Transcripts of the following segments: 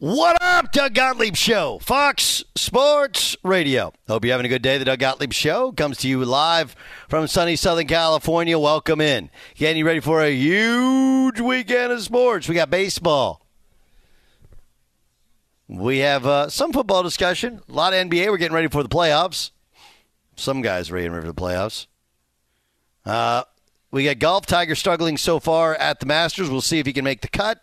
What up, Doug Gottlieb Show, Fox Sports Radio. Hope you're having a good day. The Doug Gottlieb Show comes to you live from sunny Southern California. Welcome in. Getting you ready for a huge weekend of sports. We got baseball. We have uh, some football discussion. A lot of NBA. We're getting ready for the playoffs. Some guys are ready for the playoffs. Uh, we got golf. Tiger struggling so far at the Masters. We'll see if he can make the cut.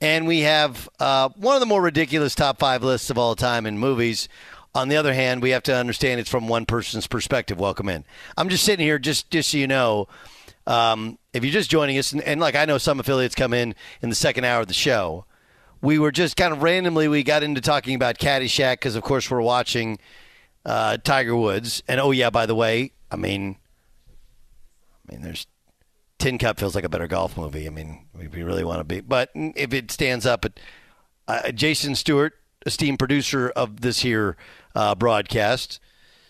And we have uh, one of the more ridiculous top five lists of all time in movies. On the other hand, we have to understand it's from one person's perspective. Welcome in. I'm just sitting here, just just so you know, um, if you're just joining us, and, and like I know some affiliates come in in the second hour of the show, we were just kind of randomly we got into talking about Caddyshack because of course we're watching uh, Tiger Woods, and oh yeah, by the way, I mean, I mean there's Tin Cup feels like a better golf movie. I mean, if you really want to be, but if it stands up, uh, Jason Stewart, esteemed producer of this here uh, broadcast,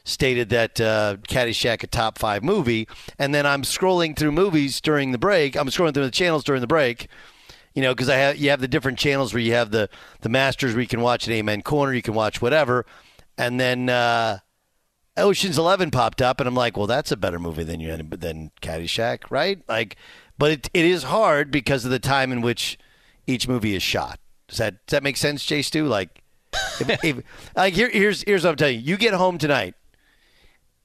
stated that uh, Caddyshack a top five movie, and then I'm scrolling through movies during the break. I'm scrolling through the channels during the break, You know, because I have you have the different channels where you have the the Masters where you can watch an Amen Corner, you can watch whatever, and then uh, Ocean's Eleven popped up, and I'm like, well, that's a better movie than you than Caddyshack, right? Like, but it, it is hard because of the time in which each movie is shot. Does that does that make sense, Jay Stu? Like, if, if, like here, here's here's what I'm telling you. You get home tonight,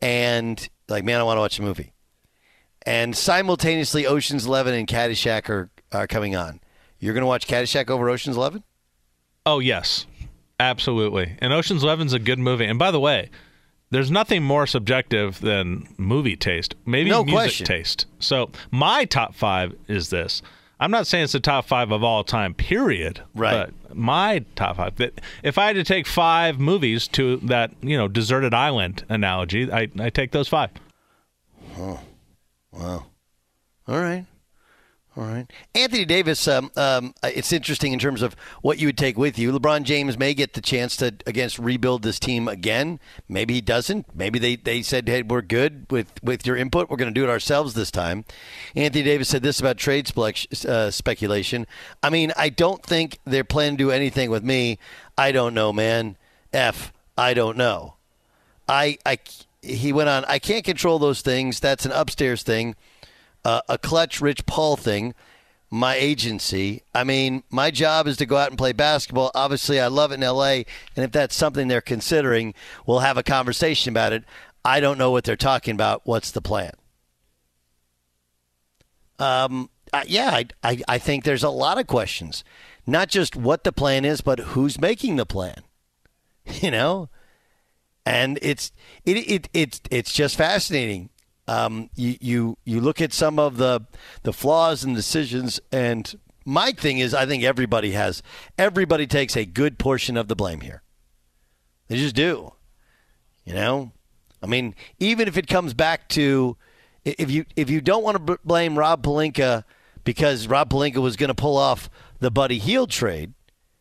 and like, man, I want to watch a movie, and simultaneously, Ocean's Eleven and Caddyshack are are coming on. You're gonna watch Caddyshack over Ocean's Eleven? Oh yes, absolutely. And Ocean's Eleven's a good movie. And by the way, there's nothing more subjective than movie taste. Maybe No music question. taste. So my top five is this. I'm not saying it's the top five of all time, period. Right. But my top five. That if I had to take five movies to that, you know, deserted island analogy, I I take those five. Oh, wow. All right. All right. Anthony Davis, um, um, it's interesting in terms of what you would take with you. LeBron James may get the chance to, against rebuild this team again. Maybe he doesn't. Maybe they, they said, hey, we're good with, with your input. We're going to do it ourselves this time. Anthony Davis said this about trade spec- uh, speculation. I mean, I don't think they're planning to do anything with me. I don't know, man. F, I don't know. I, I, he went on, I can't control those things. That's an upstairs thing uh, a clutch Rich Paul thing, my agency. I mean, my job is to go out and play basketball. Obviously, I love it in LA, and if that's something they're considering, we'll have a conversation about it. I don't know what they're talking about. What's the plan? Um, yeah, I, I, I think there's a lot of questions. Not just what the plan is, but who's making the plan. You know, and it's it, it it's it's just fascinating um, you, you you look at some of the the flaws and decisions, and my thing is, I think everybody has everybody takes a good portion of the blame here. They just do. You know, I mean, even if it comes back to if you if you don't want to blame Rob Pelinka because Rob Pelinka was going to pull off the Buddy Hield trade,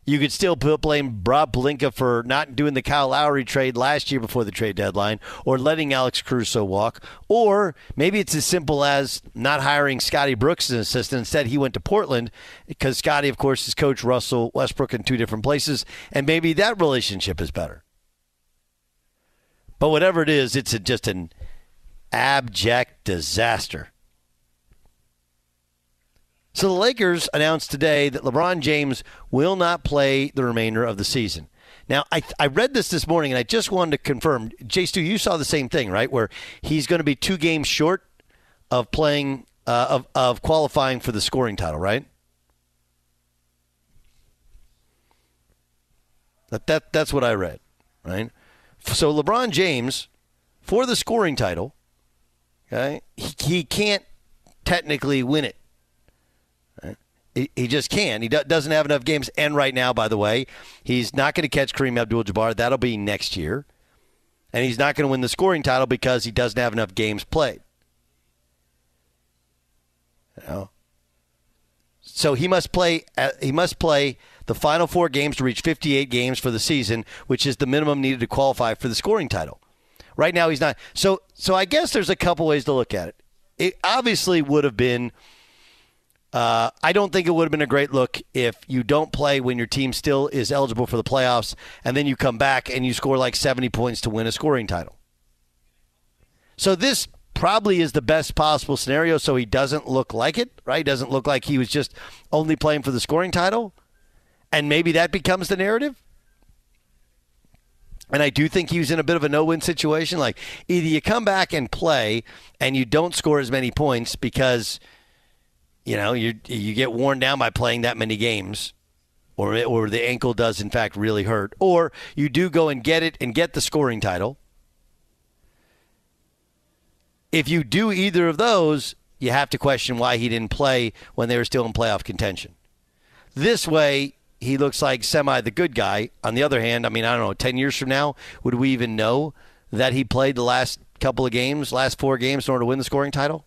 you could still blame Rob Pelinka for not doing the Kyle Lowry trade last year before the trade deadline, or letting Alex Caruso walk, or maybe it's as simple as not hiring Scotty Brooks as an assistant. Instead, he went to Portland because Scotty, of course, has coached Russell Westbrook in two different places, and maybe that relationship is better. But whatever it is, it's a, just an abject disaster. So the Lakers announced today that LeBron James will not play the remainder of the season. Now, I, I read this this morning, and I just wanted to confirm. Jay Stu, you saw the same thing, right? Where he's going to be two games short of playing, uh, of, of qualifying for the scoring title, right? That, that That's what I read, right? So LeBron James, for the scoring title, okay, he, he can't technically win it. He, he just can't. He do, doesn't have enough games. And right now, by the way, he's not going to catch Kareem Abdul-Jabbar. That'll be next year. And he's not going to win the scoring title because he doesn't have enough games played. You know? So he must play. uh, He must play the final four games to reach 58 games for the season, which is the minimum needed to qualify for the scoring title. Right now, he's not. So, so I guess there's a couple ways to look at it. It obviously would have been. Uh, I don't think it would have been a great look if you don't play when your team still is eligible for the playoffs, and then you come back and you score like 70 points to win a scoring title. So this probably is the best possible scenario. So he doesn't look like it, right? Doesn't look like he was just only playing for the scoring title, and maybe that becomes the narrative. And I do think he was in a bit of a no-win situation. Like either you come back and play, and you don't score as many points because you know you you get worn down by playing that many games, or or the ankle does in fact really hurt, or you do go and get it and get the scoring title. If you do either of those, you have to question why he didn't play when they were still in playoff contention. This way, he looks like semi the good guy. On the other hand, I mean, I don't know, 10 years from now, would we even know that he played the last couple of games, last four games in order to win the scoring title?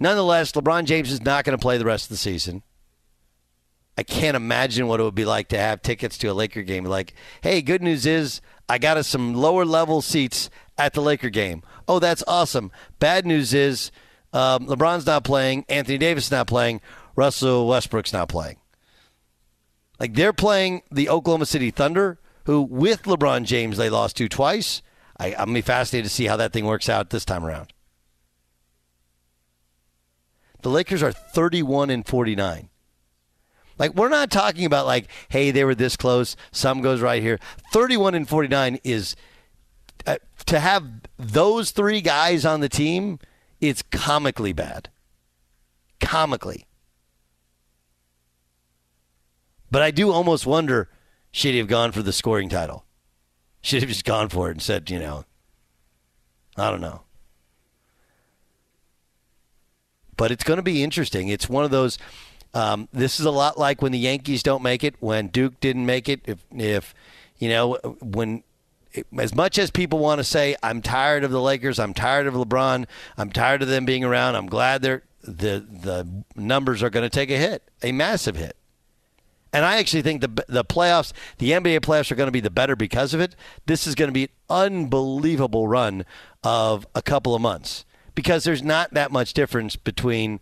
Nonetheless, LeBron James is not going to play the rest of the season. I can't imagine what it would be like to have tickets to a Laker game. Like, hey, good news is I got us some lower level seats at the Laker game. Oh, that's awesome. Bad news is um, LeBron's not playing. Anthony Davis is not playing. Russell Westbrook's not playing. Like they're playing the Oklahoma City Thunder, who with LeBron James they lost to twice. I, I'm gonna be fascinated to see how that thing works out this time around. The Lakers are 31 and 49. Like we're not talking about like, hey, they were this close. Some goes right here. 31 and 49 is uh, to have those three guys on the team. It's comically bad. Comically. But I do almost wonder should he have gone for the scoring title? Should have just gone for it and said, you know, I don't know. But it's going to be interesting. It's one of those. Um, this is a lot like when the Yankees don't make it, when Duke didn't make it. If, if you know, when as much as people want to say, I'm tired of the Lakers, I'm tired of LeBron, I'm tired of them being around. I'm glad they're the the numbers are going to take a hit, a massive hit. And I actually think the the playoffs, the NBA playoffs, are going to be the better because of it. This is going to be an unbelievable run of a couple of months because there's not that much difference between,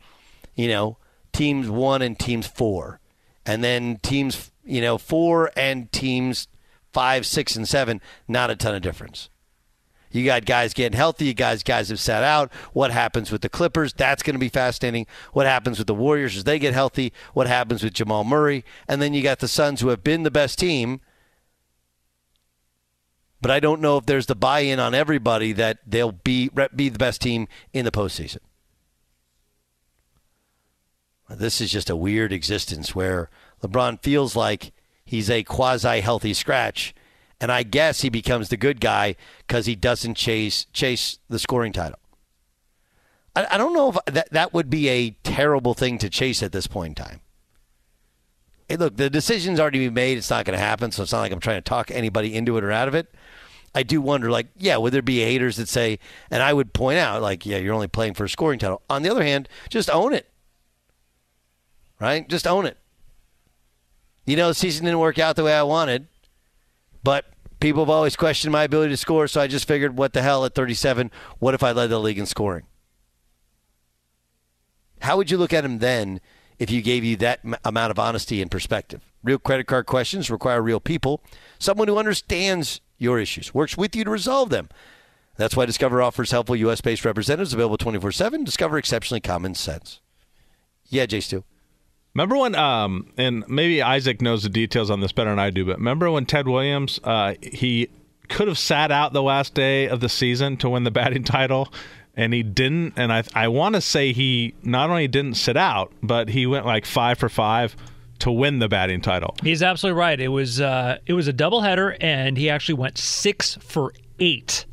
you know, teams one and teams four, and then teams you know four and teams five, six, and seven. Not a ton of difference. You got guys getting healthy. You guys guys have sat out. What happens with the Clippers? That's going to be fascinating. What happens with the Warriors as they get healthy? What happens with Jamal Murray? And then you got the Suns who have been the best team. But I don't know if there's the buy-in on everybody that they'll be be the best team in the postseason. This is just a weird existence where LeBron feels like he's a quasi healthy scratch and I guess he becomes the good guy because he doesn't chase chase the scoring title. I, I don't know if that that would be a terrible thing to chase at this point in time. Hey, look, the decision's already been made. It's not going to happen, so it's not like I'm trying to talk anybody into it or out of it. I do wonder, like, yeah, would there be haters that say, and I would point out, like, yeah, you're only playing for a scoring title. On the other hand, just own it, right? Just own it. You know, the season didn't work out the way I wanted. But people have always questioned my ability to score, so I just figured, what the hell at 37? What if I led the league in scoring? How would you look at him then if you gave you that m- amount of honesty and perspective? Real credit card questions require real people, someone who understands your issues, works with you to resolve them. That's why Discover offers helpful U.S. based representatives available 24 7. Discover exceptionally common sense. Yeah, Jay Stu. Remember when, um, and maybe Isaac knows the details on this better than I do, but remember when Ted Williams, uh, he could have sat out the last day of the season to win the batting title, and he didn't. And I, I want to say he not only didn't sit out, but he went like five for five to win the batting title. He's absolutely right. It was uh, it was a doubleheader, and he actually went six for eight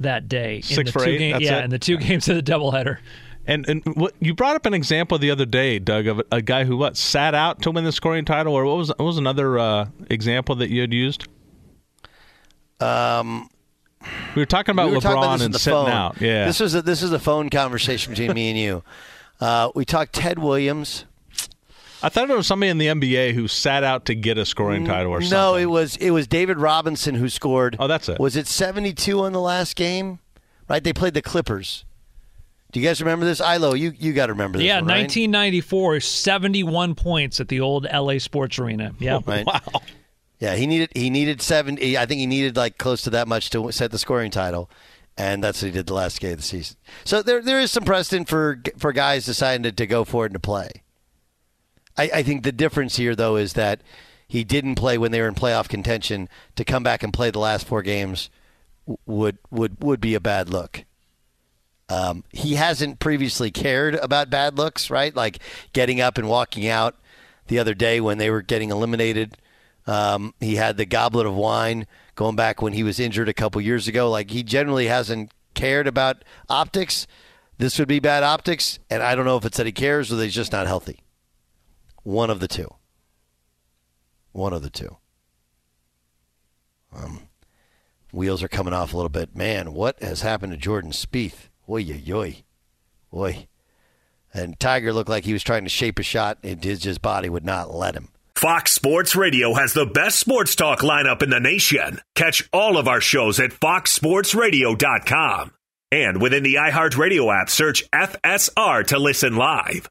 that day. Six for eight. Game, yeah, it? in the two games of the doubleheader. And and what you brought up an example the other day, Doug, of a, a guy who what sat out to win the scoring title, or what was what was another uh, example that you had used? Um, we were talking about we were LeBron talking about and the sitting phone. out. Yeah, this was a, this is a phone conversation between me and you. Uh, we talked Ted Williams. I thought it was somebody in the NBA who sat out to get a scoring title or something. No, it was it was David Robinson who scored. Oh, that's it. Was it seventy two on the last game? Right, they played the Clippers. Do you guys remember this? Ilo, you you got to remember this. Yeah, one, right? 1994, 71 points at the old LA Sports Arena. Yeah, Right. Wow. Yeah, he needed he needed seventy. I think he needed like close to that much to set the scoring title, and that's what he did the last game of the season. So there there is some precedent for for guys deciding to, to go for it and to play. I, I think the difference here though is that he didn't play when they were in playoff contention. To come back and play the last four games would would would be a bad look. Um, he hasn't previously cared about bad looks, right? Like getting up and walking out the other day when they were getting eliminated. Um, he had the goblet of wine going back when he was injured a couple years ago. Like he generally hasn't cared about optics. This would be bad optics, and I don't know if it's that he cares or that he's just not healthy. One of the two. One of the two. Um, wheels are coming off a little bit. Man, what has happened to Jordan Spieth? Oy, oy, oy. Oy. And Tiger looked like he was trying to shape a shot, and his, his body would not let him. Fox Sports Radio has the best sports talk lineup in the nation. Catch all of our shows at foxsportsradio.com. And within the iHeartRadio app, search FSR to listen live.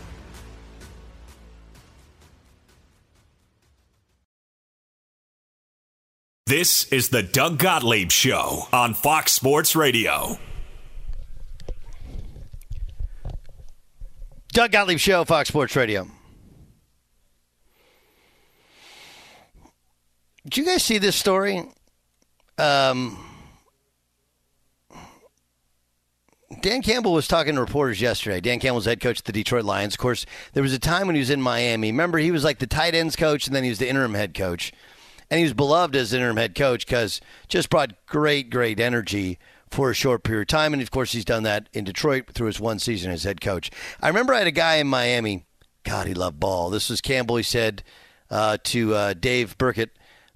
This is the Doug Gottlieb Show on Fox Sports Radio. Doug Gottlieb Show, Fox Sports Radio. Did you guys see this story? Um, Dan Campbell was talking to reporters yesterday. Dan Campbell's head coach of the Detroit Lions. Of course, there was a time when he was in Miami. Remember, he was like the tight ends coach, and then he was the interim head coach. And he was beloved as interim head coach because just brought great, great energy for a short period of time. And of course, he's done that in Detroit through his one season as head coach. I remember I had a guy in Miami. God, he loved ball. This was Campbell. He said uh, to uh, Dave Birkett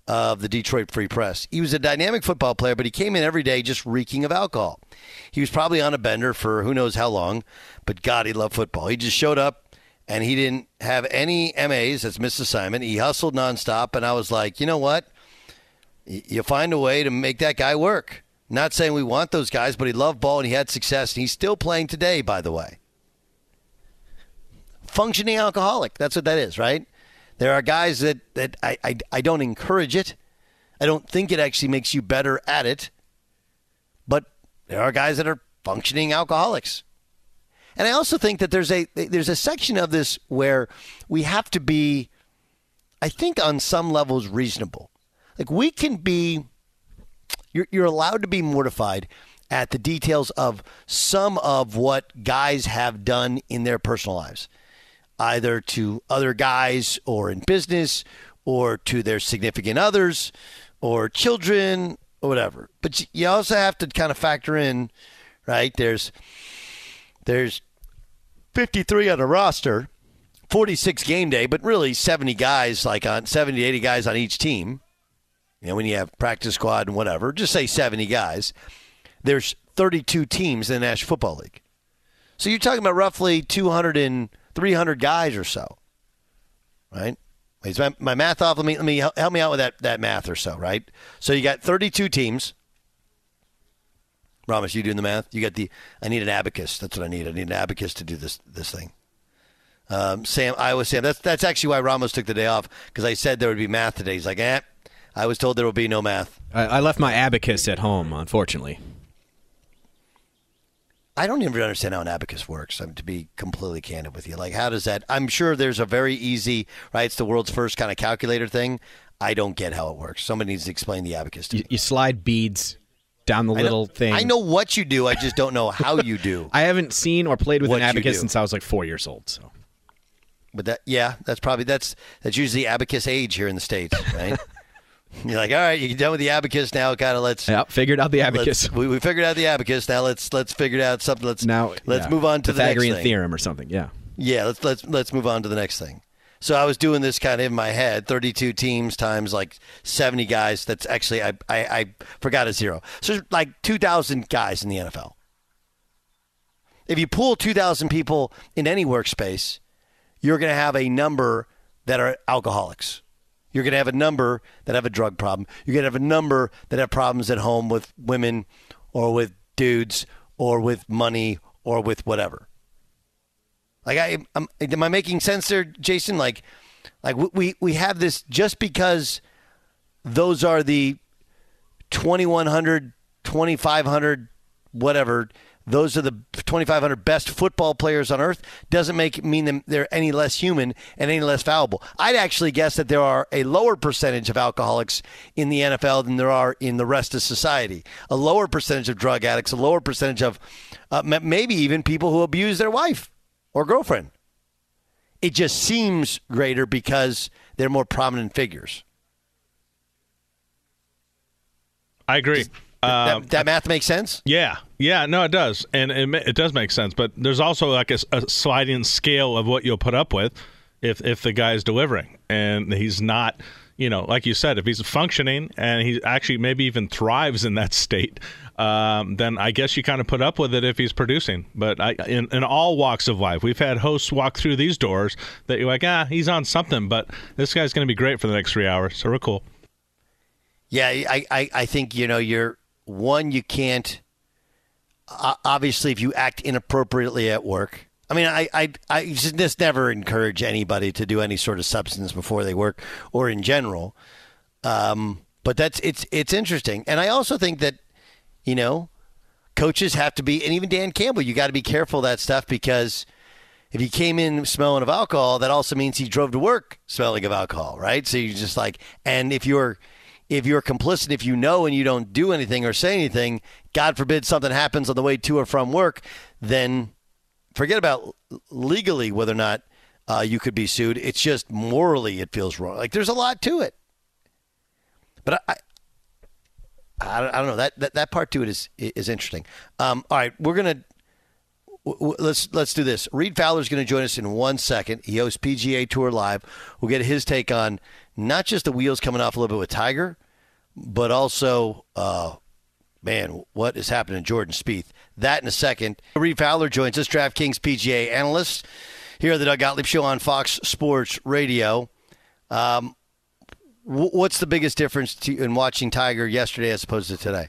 of the Detroit Free Press. He was a dynamic football player, but he came in every day just reeking of alcohol. He was probably on a bender for who knows how long, but God, he loved football. He just showed up and he didn't have any MAs. That's missed assignment. He hustled nonstop, and I was like, you know what? You find a way to make that guy work. Not saying we want those guys, but he loved ball and he had success, and he's still playing today, by the way. functioning alcoholic. That's what that is, right? There are guys that, that I, I, I don't encourage it. I don't think it actually makes you better at it. But there are guys that are functioning alcoholics. And I also think that there's a there's a section of this where we have to be I think on some levels reasonable. Like we can be you're you're allowed to be mortified at the details of some of what guys have done in their personal lives, either to other guys or in business or to their significant others or children or whatever. But you also have to kind of factor in, right? There's there's 53 on a roster, 46 game day, but really 70 guys like on 70 80 guys on each team. You know, when you have practice squad and whatever, just say 70 guys. There's 32 teams in the National Football League. So you're talking about roughly 200 and 300 guys or so. Right? Is my, my math off? Let me let me help me out with that that math or so, right? So you got 32 teams. Ramos, you doing the math? You got the. I need an abacus. That's what I need. I need an abacus to do this this thing. Um, Sam, Iowa Sam. That's that's actually why Ramos took the day off because I said there would be math today. He's like, eh. I was told there will be no math. I, I left my abacus at home, unfortunately. I don't even understand how an abacus works. I'm to be completely candid with you. Like, how does that? I'm sure there's a very easy, right? It's the world's first kind of calculator thing. I don't get how it works. Somebody needs to explain the abacus to You, me. you slide beads down the I know- little thing. I know what you do. I just don't know how you do. I haven't seen or played with What an abacus since I was like four years old. So But that, yeah, that's probably that's that's usually abacus age here in the states, right? You're like, all right, you're done with the abacus now. Kind of let's. Yeah, figured out the abacus. We, we figured out the abacus. Now let's let's figure out something. Let's now let's yeah, move on to the, Pythagorean next thing. theorem or something. Yeah. Yeah, let's let's let's move on to the next thing. So I was doing this kind of in my head, 32 teams times like 70 guys. That's actually I I, I forgot a zero. So like 2,000 guys in the NFL. If you pool 2,000 people in any workspace, you're going to have a number that are alcoholics. You're going to have a number that have a drug problem. You're going to have a number that have problems at home with women or with dudes or with money or with whatever. Like I, am am I making sense there, Jason? Like, like we we have this just because those are the 2100, 2500, whatever. Those are the 2,500 best football players on earth. Doesn't make mean them they're any less human and any less valuable. I'd actually guess that there are a lower percentage of alcoholics in the NFL than there are in the rest of society. A lower percentage of drug addicts. A lower percentage of uh, maybe even people who abuse their wife or girlfriend. It just seems greater because they're more prominent figures. I agree. Um, that, that math makes sense. Yeah, yeah, no, it does, and it, it does make sense. But there's also like a sliding scale of what you'll put up with if if the guy's delivering and he's not, you know, like you said, if he's functioning and he actually maybe even thrives in that state, um, then I guess you kind of put up with it if he's producing. But I, in in all walks of life, we've had hosts walk through these doors that you're like, ah, he's on something, but this guy's going to be great for the next three hours, so we're cool. Yeah, I, I, I think you know you're one. You can't. Obviously, if you act inappropriately at work, I mean, I, I, I just never encourage anybody to do any sort of substance before they work or in general. Um, but that's it's it's interesting, and I also think that you know coaches have to be, and even Dan Campbell, you got to be careful that stuff because if he came in smelling of alcohol, that also means he drove to work smelling of alcohol, right? So you're just like, and if you're if you're complicit, if you know and you don't do anything or say anything, God forbid something happens on the way to or from work, then forget about legally whether or not uh, you could be sued. It's just morally it feels wrong. Like there's a lot to it. But I, I, I don't know that, that that part to it is is interesting. Um, all right, we're gonna let's let's do this. Reid Fowler's going to join us in one second. He hosts PGA Tour Live. We'll get his take on not just the wheels coming off a little bit with Tiger, but also, uh, man, what is happening to Jordan Spieth? That in a second. Reid Fowler joins us, DraftKings PGA analyst here at the Doug Gottlieb Show on Fox Sports Radio. Um, wh- what's the biggest difference to, in watching Tiger yesterday as opposed to today?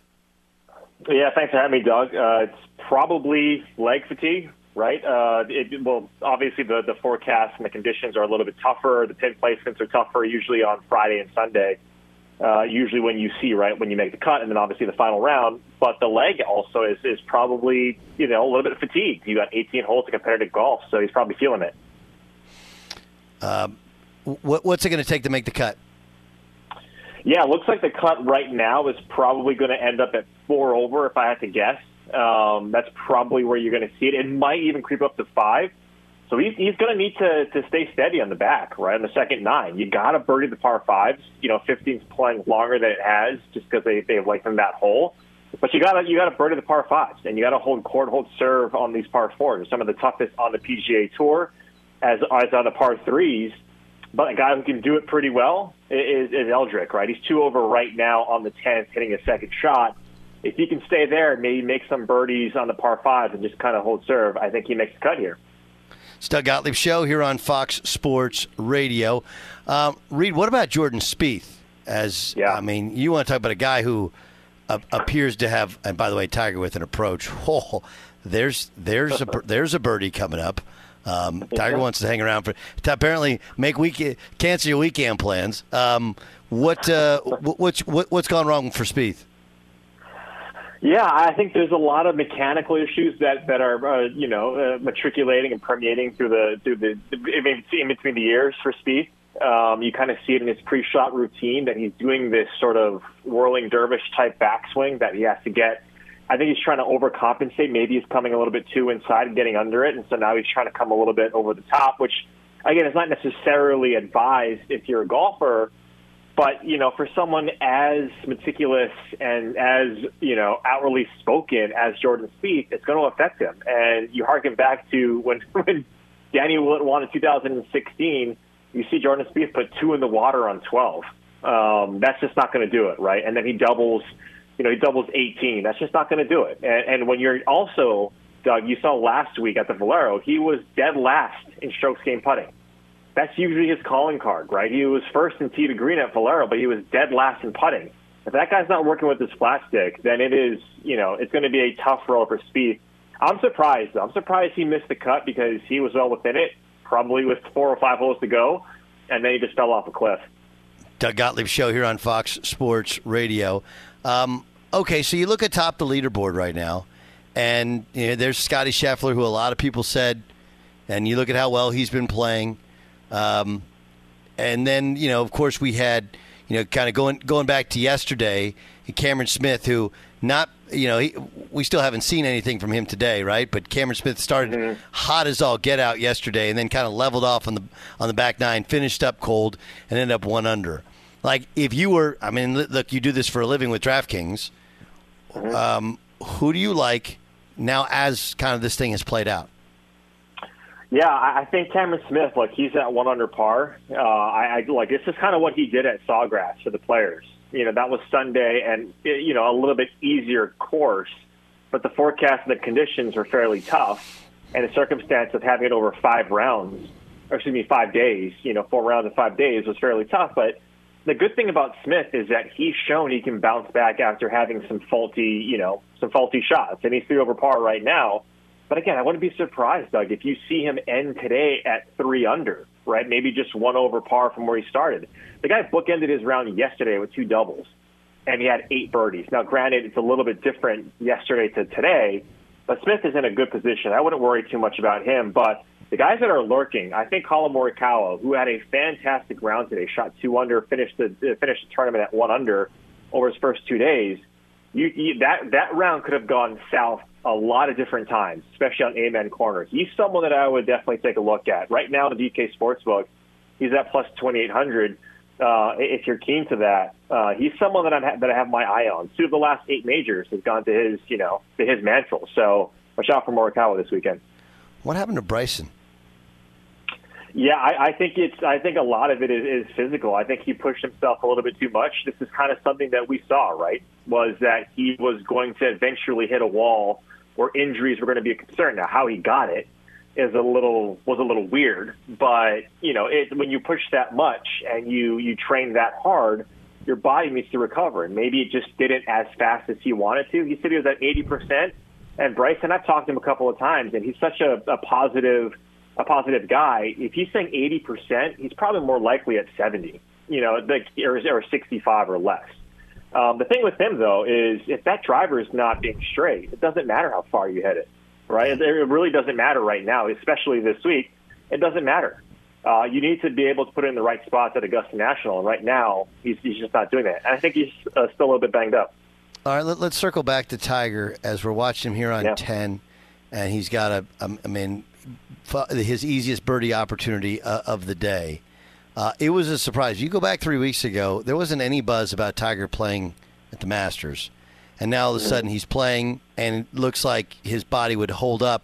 Yeah, thanks for having me, Doug. Uh, it's probably leg fatigue. right? Uh, it, well, obviously the the forecast and the conditions are a little bit tougher. The pin placements are tougher usually on Friday and Sunday. Uh, usually when you see right when you make the cut, and then obviously the final round. But the leg also is is probably you know a little bit fatigued. You got 18 holes to competitive golf, so he's probably feeling it. Um, what, what's it going to take to make the cut? Yeah, it looks like the cut right now is probably going to end up at four over, if I had to guess. Um, that's probably where you're going to see it. It might even creep up to five. So he's, he's going to need to, to stay steady on the back, right? On the second nine. You got to birdie the par fives. You know, 15's playing longer than it has just because they, they've lengthened that hole. But you got to you got to birdie the par fives, and you got to hold court, hold serve on these par fours. Some of the toughest on the PGA Tour, as as on the par threes. But a guy who can do it pretty well is, is Eldrick, right? He's two over right now on the 10th, hitting a second shot. If he can stay there, and maybe make some birdies on the par fives and just kind of hold serve, I think he makes the cut here. It's Doug Gottlieb Show here on Fox Sports Radio. Um, Reid, what about Jordan Spieth? As yeah. I mean, you want to talk about a guy who uh, appears to have, and by the way, Tiger with an approach. Oh, there's there's a there's a birdie coming up. Um, Tiger wants to hang around for to apparently make week cancel your weekend plans. Um, what uh, what's what, what's gone wrong for Spieth? Yeah, I think there's a lot of mechanical issues that that are uh, you know uh, matriculating and permeating through the through the in between the years for Spieth. Um, you kind of see it in his pre-shot routine that he's doing this sort of whirling dervish type backswing that he has to get I think he's trying to overcompensate. Maybe he's coming a little bit too inside and getting under it, and so now he's trying to come a little bit over the top, which again is not necessarily advised if you're a golfer. But you know, for someone as meticulous and as you know outwardly spoken as Jordan Spieth, it's going to affect him. And you harken back to when when Danny Willett won in 2016. You see Jordan Spieth put two in the water on 12. Um, that's just not going to do it, right? And then he doubles you know, he doubles 18. That's just not going to do it. And, and when you're also, Doug, you saw last week at the Valero, he was dead last in strokes gained putting. That's usually his calling card, right? He was first in tee to green at Valero, but he was dead last in putting. If that guy's not working with his flat stick, then it is, you know, it's going to be a tough roll for Spieth. I'm surprised, though. I'm surprised he missed the cut because he was well within it, probably with four or five holes to go, and then he just fell off a cliff. Doug Gottlieb show here on Fox Sports Radio. Um, okay, so you look at top the leaderboard right now, and you know, there's Scottie Scheffler, who a lot of people said, and you look at how well he's been playing. Um, and then, you know, of course, we had, you know, kind of going going back to yesterday, Cameron Smith, who not, you know, he, we still haven't seen anything from him today, right? But Cameron Smith started mm-hmm. hot as all get out yesterday, and then kind of leveled off on the on the back nine, finished up cold, and ended up one under. Like if you were, I mean, look, you do this for a living with DraftKings. Mm-hmm. Um, who do you like now as kind of this thing has played out? Yeah, I think Cameron Smith, like he's at one under par. Uh, I, I like this is kind of what he did at Sawgrass for the players. You know, that was Sunday, and you know a little bit easier course, but the forecast and the conditions were fairly tough, and the circumstance of having it over five rounds, or excuse me, five days. You know, four rounds in five days was fairly tough, but the good thing about Smith is that he's shown he can bounce back after having some faulty, you know, some faulty shots, and he's three over par right now. But again, I wouldn't be surprised, Doug, if you see him end today at three under, right? Maybe just one over par from where he started. The guy bookended his round yesterday with two doubles, and he had eight birdies. Now, granted, it's a little bit different yesterday to today, but Smith is in a good position. I wouldn't worry too much about him, but the guys that are lurking, I think Collin Morikawa, who had a fantastic round today, shot two under, finished the uh, finished the tournament at one under over his first two days. You, you, that that round could have gone south a lot of different times, especially on amen corners. He's someone that I would definitely take a look at. Right now, the DK Sportsbook, he's at plus twenty eight hundred. Uh, if you're keen to that, uh, he's someone that I'm that I have my eye on. Two of the last eight majors has gone to his, you know, to his mantle. So watch out for Morikawa this weekend. What happened to Bryson? Yeah, I, I think it's. I think a lot of it is, is physical. I think he pushed himself a little bit too much. This is kind of something that we saw, right? Was that he was going to eventually hit a wall where injuries were going to be a concern. Now, how he got it is a little was a little weird, but you know, it, when you push that much and you you train that hard, your body needs to recover, and maybe it just didn't as fast as he wanted to. He said he was at eighty percent And Bryson, I've talked to him a couple of times, and he's such a, a positive, a positive guy. If he's saying 80%, he's probably more likely at 70, you know, like, or, or 65 or less. Um, the thing with him, though, is if that driver is not being straight, it doesn't matter how far you hit it, right? It, really doesn't matter right now, especially this week. It doesn't matter. Uh, you need to be able to put it in the right spots at Augusta National, and right now he's, he's just not doing that. And I think he's uh, still a little bit banged up. All right, let, us circle back to Tiger as we're watching him here on Yeah. 10, and he's got a, um, I mean, his easiest birdie opportunity uh, of the day. Uh, it was a surprise. You go back three weeks ago, there wasn't any buzz about Tiger playing at the Masters. And now all of a sudden he's playing, and it looks like his body would hold up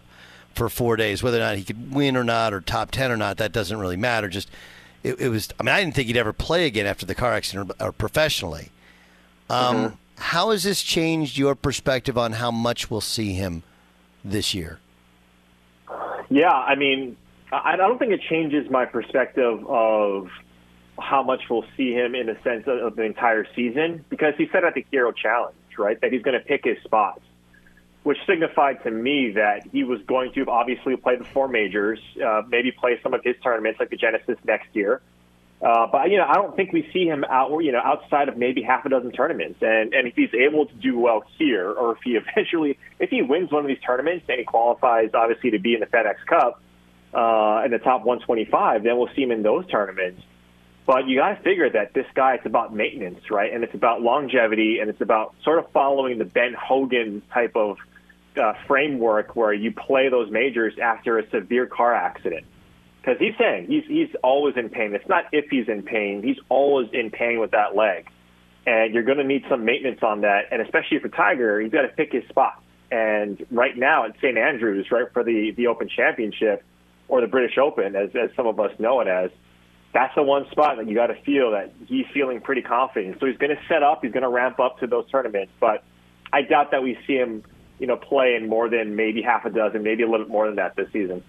for four days. Whether or not he could win or not, or top 10 or not, that doesn't really matter. Just, it, it was, I mean, I didn't think he'd ever play again after the car accident or, or professionally. Um, How has this changed your perspective on how much we'll see him this year? Yeah, I mean, I don't think it changes my perspective of how much we'll see him in the sense of, of the entire season because he said at the Hero Challenge, right, that he's going to pick his spots, which signified to me that he was going to obviously play the four majors, uh, maybe play some of his tournaments like the Genesis next year. Uh, but you know, I don't think we see him out, you know, outside of maybe half a dozen tournaments. And and if he's able to do well here, or if he eventually, if he wins one of these tournaments and he qualifies, obviously to be in the FedEx Cup uh, in the top 125, then we'll see him in those tournaments. But you got to figure that this guy, it's about maintenance, right? And it's about longevity, and it's about sort of following the Ben Hogan type of uh, framework where you play those majors after a severe car accident because he's saying he's he's always in pain. It's not if he's in pain; he's always in pain with that leg, and you're going to need some maintenance on that. And especially for Tiger, he's got to pick his spot. And right now at St Andrews, right for the the Open Championship or the British Open, as as some of us know it as, that's the one spot that you got to feel that he's feeling pretty confident. So he's going to set up, he's going to ramp up to those tournaments, but I doubt that we see him, you know, play in more than maybe half a dozen, maybe a little bit more than that this season.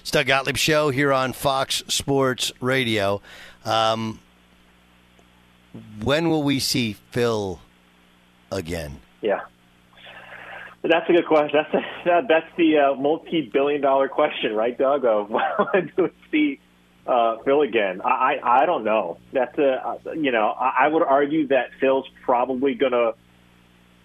It's Doug Gottlieb Show here on Fox Sports Radio. Um, when will we see Phil again? Yeah. That's a good question. That's a, that's the uh, multi-billion-dollar question, right, Doug? Of when do we see uh, Phil again? I, I don't know. That's a uh, you know I, I would argue that Phil's probably gonna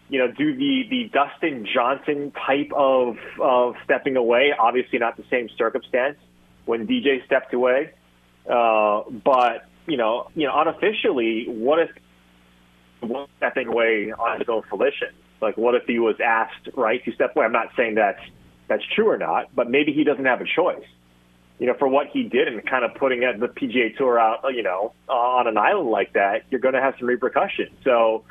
you know do the the Dustin Johnson type of of stepping away. Obviously, not the same circumstance when DJ stepped away, uh, but you know you know unofficially, what if was stepping away on his own volition? Like, what if he was asked, right, to step away? I'm not saying that's that's true or not, but maybe he doesn't have a choice. You know, for what he did and kind of putting the PGA Tour out, you know, uh, on an island like that, you're going to have some repercussions. So,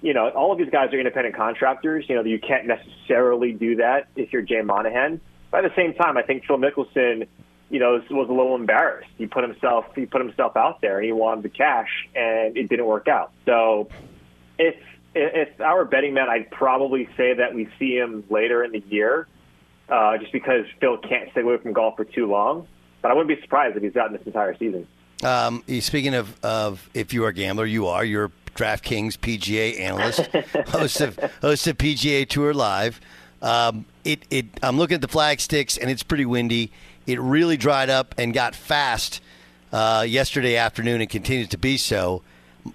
you know, all of these guys are independent contractors. You know, you can't necessarily do that if you're Jay Monahan. But at the same time, I think Phil Mickelson, you know, was, was a little embarrassed. He put himself he put himself out there and he wanted the cash, and it didn't work out. So, if if I were betting man, I'd probably say that we see him later in the year, uh, just because Phil can't stay away from golf for too long. But I wouldn't be surprised if he's out in this entire season. Um, speaking of, of if you are a gambler, you are. You're DraftKings PGA analyst, host of host of PGA Tour Live. Um, it, it I'm looking at the flag sticks and it's pretty windy. It really dried up and got fast uh, yesterday afternoon and continues to be so.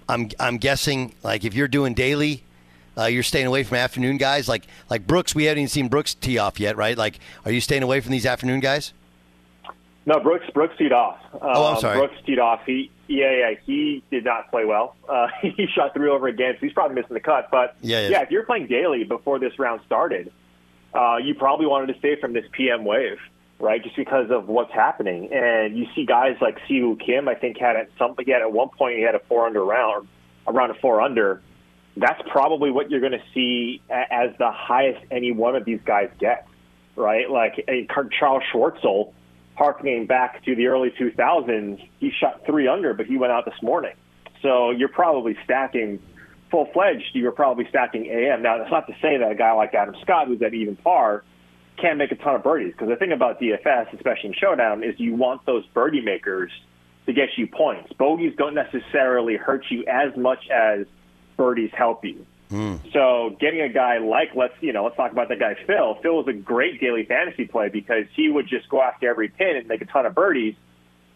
I'm I'm guessing like if you're doing daily, uh, you're staying away from afternoon guys like like Brooks. We haven't even seen Brooks tee off yet, right? Like, are you staying away from these afternoon guys? No, Brooks Brooks teed off. Oh, I'm Um, sorry. Brooks teed off. He yeah yeah he did not play well. Uh, he shot three over again, so he's probably missing the cut. But Yeah, yeah. if you're playing daily before this round started, uh, you probably wanted to stay from this PM wave, right? Just because of what's happening. And you see guys like Siwoo Kim. I think had at some he had at one point he had a four under round, around a four under. That's probably what you're going to see as the highest any one of these guys gets, right? Like Charles Schwartzel harkening back to the early 2000s, he shot three under, but he went out this morning. So you're probably stacking full fledged. You're probably stacking AM. Now, that's not to say that a guy like Adam Scott, who's at even par, can't make a ton of birdies. Because the thing about DFS, especially in Showdown, is you want those birdie makers to get you points. Bogeys don't necessarily hurt you as much as birdies help you. Hmm. So getting a guy like let's you know let's talk about that guy Phil. Phil was a great daily fantasy play because he would just go after every pin and make a ton of birdies,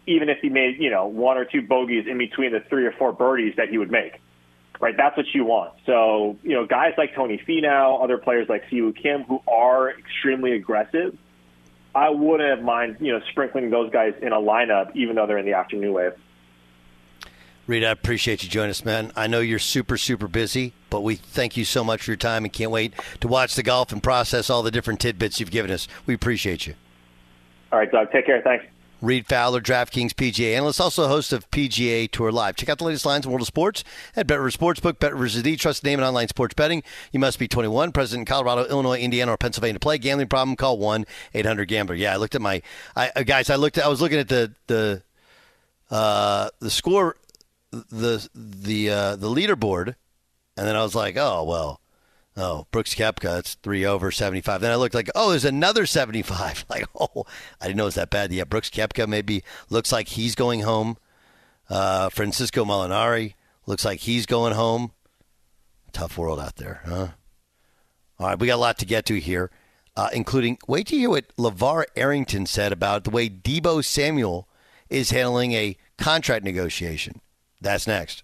even if he made you know one or two bogeys in between the three or four birdies that he would make. Right, that's what you want. So you know guys like Tony Finau, other players like Siwoo Kim who are extremely aggressive. I wouldn't mind you know sprinkling those guys in a lineup even though they're in the afternoon wave. Reid, I appreciate you joining us, man. I know you're super, super busy, but we thank you so much for your time and can't wait to watch the golf and process all the different tidbits you've given us. We appreciate you. All right, Doug. Take care. Thanks. Reid Fowler, DraftKings PGA analyst, also host of PGA Tour Live. Check out the latest lines in world of sports at Bet Rivers Sportsbook. Bet Rivers is the trusted name in online sports betting. You must be 21, present in Colorado, Illinois, Indiana, or Pennsylvania to play. Gambling problem? Call one eight hundred Gambler. Yeah, I looked at my I, uh, guys. I looked. At, I was looking at the the uh, the score, the the uh, the leaderboard, and then I was like, oh well. Oh, Brooks Koepka, it's three over 75. Then I looked like, oh, there's another 75. Like, oh, I didn't know it was that bad. Yeah, Brooks Koepka maybe looks like he's going home. Uh, Francesco Molinari looks like he's going home. Tough world out there, huh? All right, we got a lot to get to here, uh, including wait to hear what LeVar Arrington said about the way Deebo Samuel is handling a contract negotiation. That's next.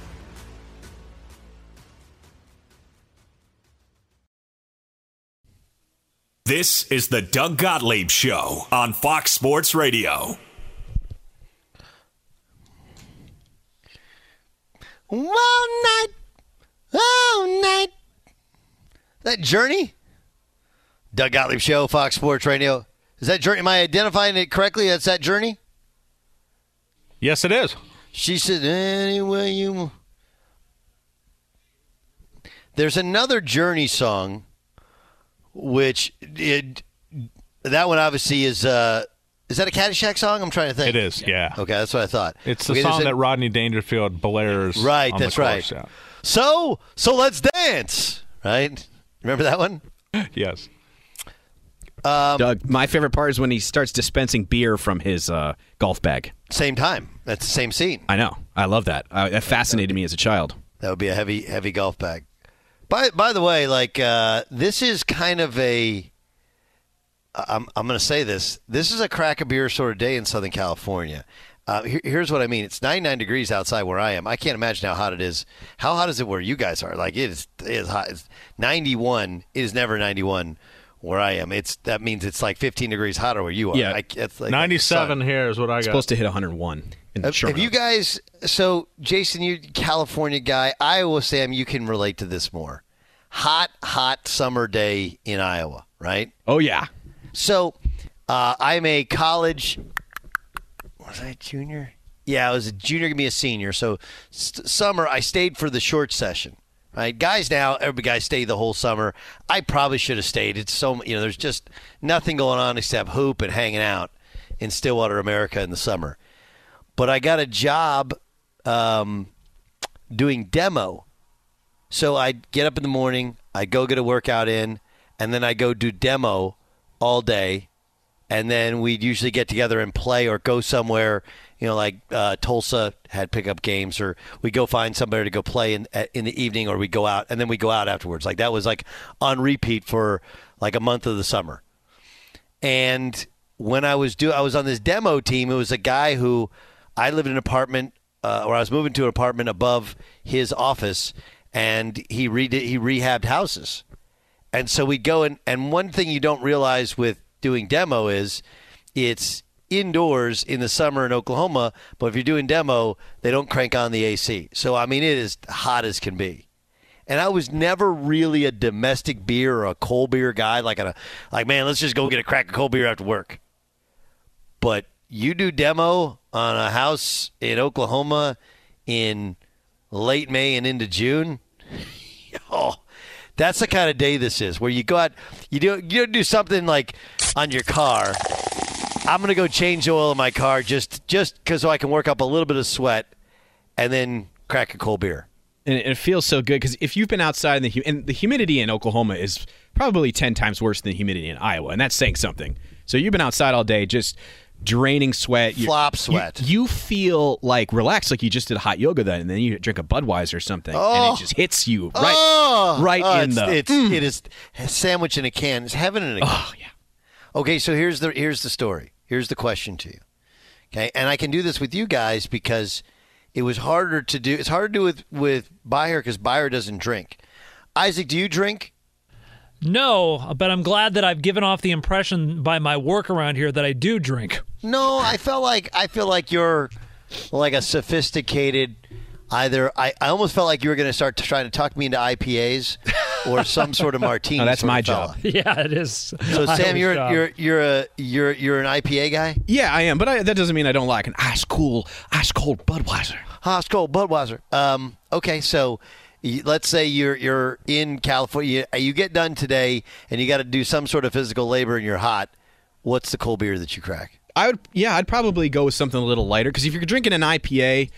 This is the Doug Gottlieb Show on Fox Sports Radio. One night, all night. That Journey? Doug Gottlieb Show, Fox Sports Radio. Is that Journey? Am I identifying it correctly? That's that Journey? Yes, it is. She said, anyway you. There's another Journey song, which it, that one obviously is. Uh, is that a Caddyshack song? I'm trying to think. It is, yeah. Okay, that's what I thought. It's the Okay, there's song a- that Rodney Dangerfield blares. Right, on the that's right. chorus, yeah. So, so let's dance. Right? Remember that one? yes. Um, Doug, my favorite part is when he starts dispensing beer from his uh, golf bag. Same time. That's the same scene. I know. I love that. Uh, that fascinated me as a child. That would be a heavy, heavy golf bag. By by the way, like uh, this is kind of a. I'm I'm going to say this. This is a crack a beer sort of day in Southern California. Uh, here- here's what I mean. It's 99 degrees outside where I am. I can't imagine how hot it is. How hot is it where you guys are? Like it is, it is hot. It's 91. It is never 91 where I am. It's that means it's like 15 degrees hotter where you are. Yeah. I, it's like 97 here is what I got. supposed to hit 101. In Have, have you guys? So, Jason, you California guy, Iowa Sam, you can relate to this more. Hot, hot summer day in Iowa, right? Oh yeah. So, uh, I'm a college. Was I a junior? Yeah, I was a junior, gonna be a senior. So, s- summer, I stayed for the short session. Right, guys. Now, every guy stayed the whole summer. I probably should have stayed. It's so you know, there's just nothing going on except hoop and hanging out in Stillwater, America, in the summer but I got a job um, doing demo. So I'd get up in the morning, I'd go get a workout in, and then I go do demo all day. And then we'd usually get together and play or go somewhere, you know, like uh, Tulsa had pickup games, or we go find somebody to go play in in the evening, or we go out, and then we go out afterwards. Like that was like on repeat for like a month of the summer. And when I was do I was on this demo team. It was a guy who I lived in an apartment, uh, or I was moving to an apartment above his office, and he re- he rehabbed houses. And so we'd go in, and one thing you don't realize with doing demo is it's indoors in the summer in Oklahoma, but if you're doing demo, they don't crank on the AC. So I mean, it is hot as can be. And I was never really a domestic beer or a cold beer guy, like a like man, let's just go get a crack of cold beer after work. But you do demo on a house in Oklahoma in late May and into June. Oh, that's the kind of day this is, where you go out, you do you do something like on your car. I'm gonna go change oil in my car just just because so I can work up a little bit of sweat, and then crack a cold beer. And it, feels so good because if you've been outside in the hu- and the humidity in Oklahoma is probably ten times worse than the humidity in Iowa, and that's saying something. So you've been outside all day, just draining sweat, You- Flop you- sweat. You, feel like relaxed, like you just did hot yoga then, and then you drink a Budweiser or something, and Oh. it just hits you right, Oh, right oh, in it's, the. It's, mm. it is sandwich in a can. It's heaven in a oh, can. Oh yeah. Okay, so here's the here's the story. Here's the question to you. Okay, and I can do this with you guys because it was harder to do. It's harder to do with with Bayer because Bayer doesn't drink. Isaac, do you drink? No, but I'm glad that I've given off the impression by my work around here that I do drink. No, I felt like I feel like you're like a sophisticated. Either I, I almost felt like you were going to start trying to talk me into IPAs, or some sort of martini. No, that's my job. Yeah, it is. So I Sam, you're job. you're you're a you're you're an IPA guy. Yeah, I am, but I, that doesn't mean I don't like an ice cool, ice cold Budweiser. Ice cold Budweiser. Um, okay, so y- let's say you're you're in California. You, uh, you get done today, and you got to do some sort of physical labor, and you're hot. What's the cold beer that you crack? I would, yeah, I'd probably go with something a little lighter because if you're drinking an IPA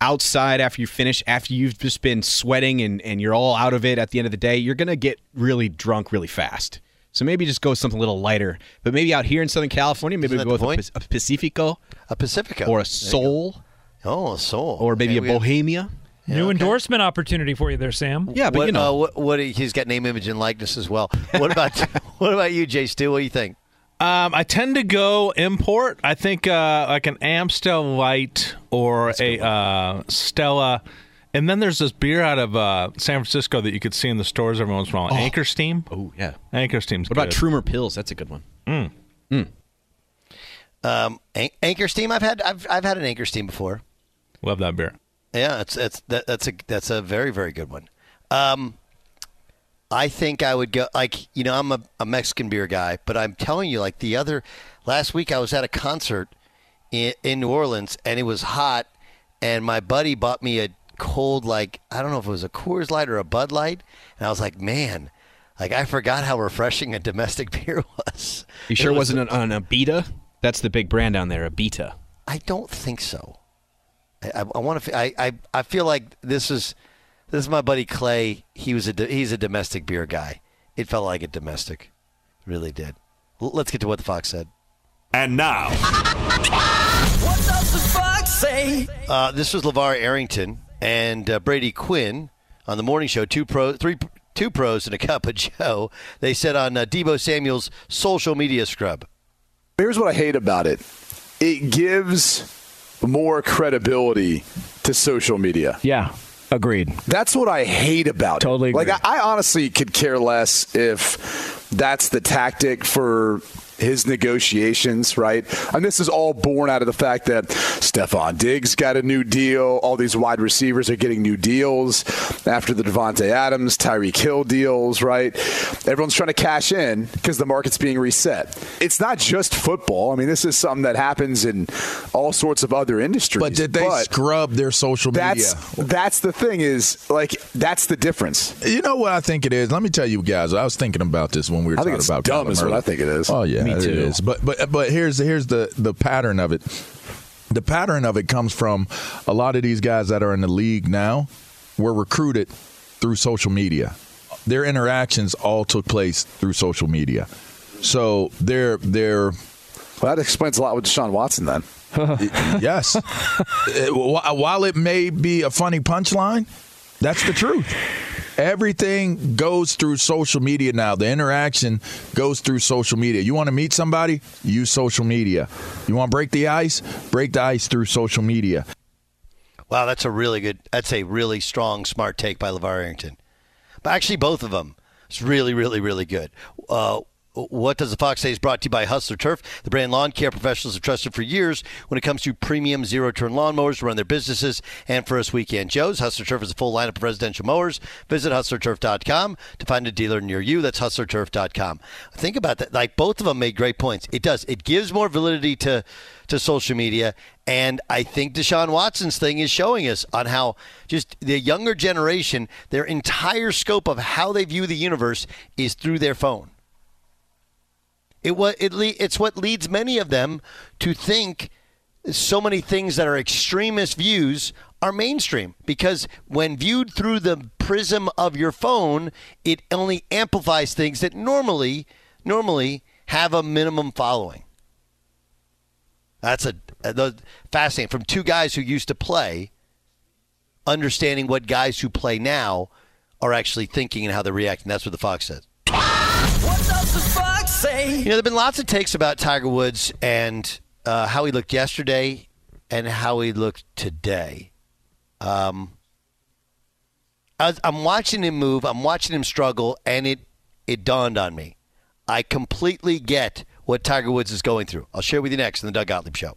outside after you finish, after you've just been sweating and, and you're all out of it at the end of the day, you're gonna get really drunk really fast. So maybe just go with something a little lighter. But maybe out here in Southern California, maybe we go with a, a Pacifico, A Pacifico or a Sol, Oh, a Sol, or maybe Okay, a Bohemia. have- Bohemia. New endorsement opportunity for you there, Sam. Yeah, but what, you know, uh, what, what he's got name, image, and likeness as well. What about what about you, Jay Stu? What do you think? Um, I tend to go import. I think uh, like an Amstel Light or a uh, Stella. And then there's this beer out of uh, San Francisco that you could see in the stores every once in a while. Oh. Anchor Steam. Oh yeah. Anchor Steam's What about. Trumer Pils? That's a good one. Mm. Um, An- Anchor Steam. I've had I've I've had an Anchor Steam before. Love that beer. Yeah, it's it's that, that's a that's a very very good one. Um, I think I would go like you know I'm a, a Mexican beer guy, but I'm telling you like the other last week I was at a concert in, in New Orleans and it was hot, and my buddy bought me a cold like I don't know if it was a Coors Light or a Bud Light, and I was like man. Like I forgot how refreshing a domestic beer was. You sure It was- wasn't an, an Abita? That's the big brand down there, Abita. I don't think so. I, I, I want to. I, I I feel like this is this is my buddy Clay. He was a do- he's a domestic beer guy. It felt like a domestic, really did. L- let's get to what the fox said. And now, What does the fox say? Uh, this was LeVar Arrington and uh, Brady Quinn on the morning show. Two pro, three, two pros and a cup of Joe. They said on uh, Deebo Samuel's social media scrub. Here's what I hate about it it gives more credibility to social media. Yeah, agreed. That's what I hate about Totally it. Like, agree. I, I honestly could care less if that's the tactic for his negotiations, right? And this is all born out of the fact that Stefon Diggs got a new deal. All these wide receivers are getting new deals after the Davante Adams, Tyreek Hill deals, right? Everyone's trying to cash in because the market's being reset. It's not just football. I mean, this is something that happens in all sorts of other industries. But did they scrub their social media? That's that's the thing is like that's the difference. You know what I think it is? Let me tell you guys. I was thinking about this when we were I talking it's about dumb Kyler is what I think it is. Oh yeah, Me too. is. But but but here's here's the the pattern of it. The pattern of it comes from a lot of these guys that are in the league now were recruited through social media. Their interactions all took place through social media. So they're they're well, that explains a lot with Deshaun Watson then. yes. Uh, While it may be a funny punchline, that's the truth. Everything goes through social media now. The interaction goes through social media. You want to meet somebody? Use social media. You want to break the ice? Break the ice through social media. Wow, that's a really good. That's a really strong, smart take by LeVar Arrington. But actually, both of them. It's really, really, really good. Uh, what does the Fox say is brought to you by Hustler Turf, the brand lawn care professionals have trusted for years when it comes to premium zero turn lawnmowers to run their businesses and for us weekend Joes. Hustler Turf is a full lineup of residential mowers. Visit hustlerturf.com to find a dealer near you. That's hustlerturf.com. Think about that. Like both of them made great points. It does. It gives more validity to to social media. And I think Deshaun Watson's thing is showing us on how just the younger generation, their entire scope of how they view the universe is through their phone. It what it le- it's what leads many of them to think so many things that are extremist views are mainstream because when viewed through the prism of your phone, it only amplifies things that normally normally have a minimum following. That's a, a fascinating from two guys who used to play, understanding what guys who play now are actually thinking and how they're reacting. That's what the Fox says. You know, there've been lots of takes about Tiger Woods and uh, how he looked yesterday and how he looked today. Um, I I'm watching him move. I'm watching him struggle, and it it dawned on me. I completely get what Tiger Woods is going through. I'll share with you next in the Doug Gottlieb Show.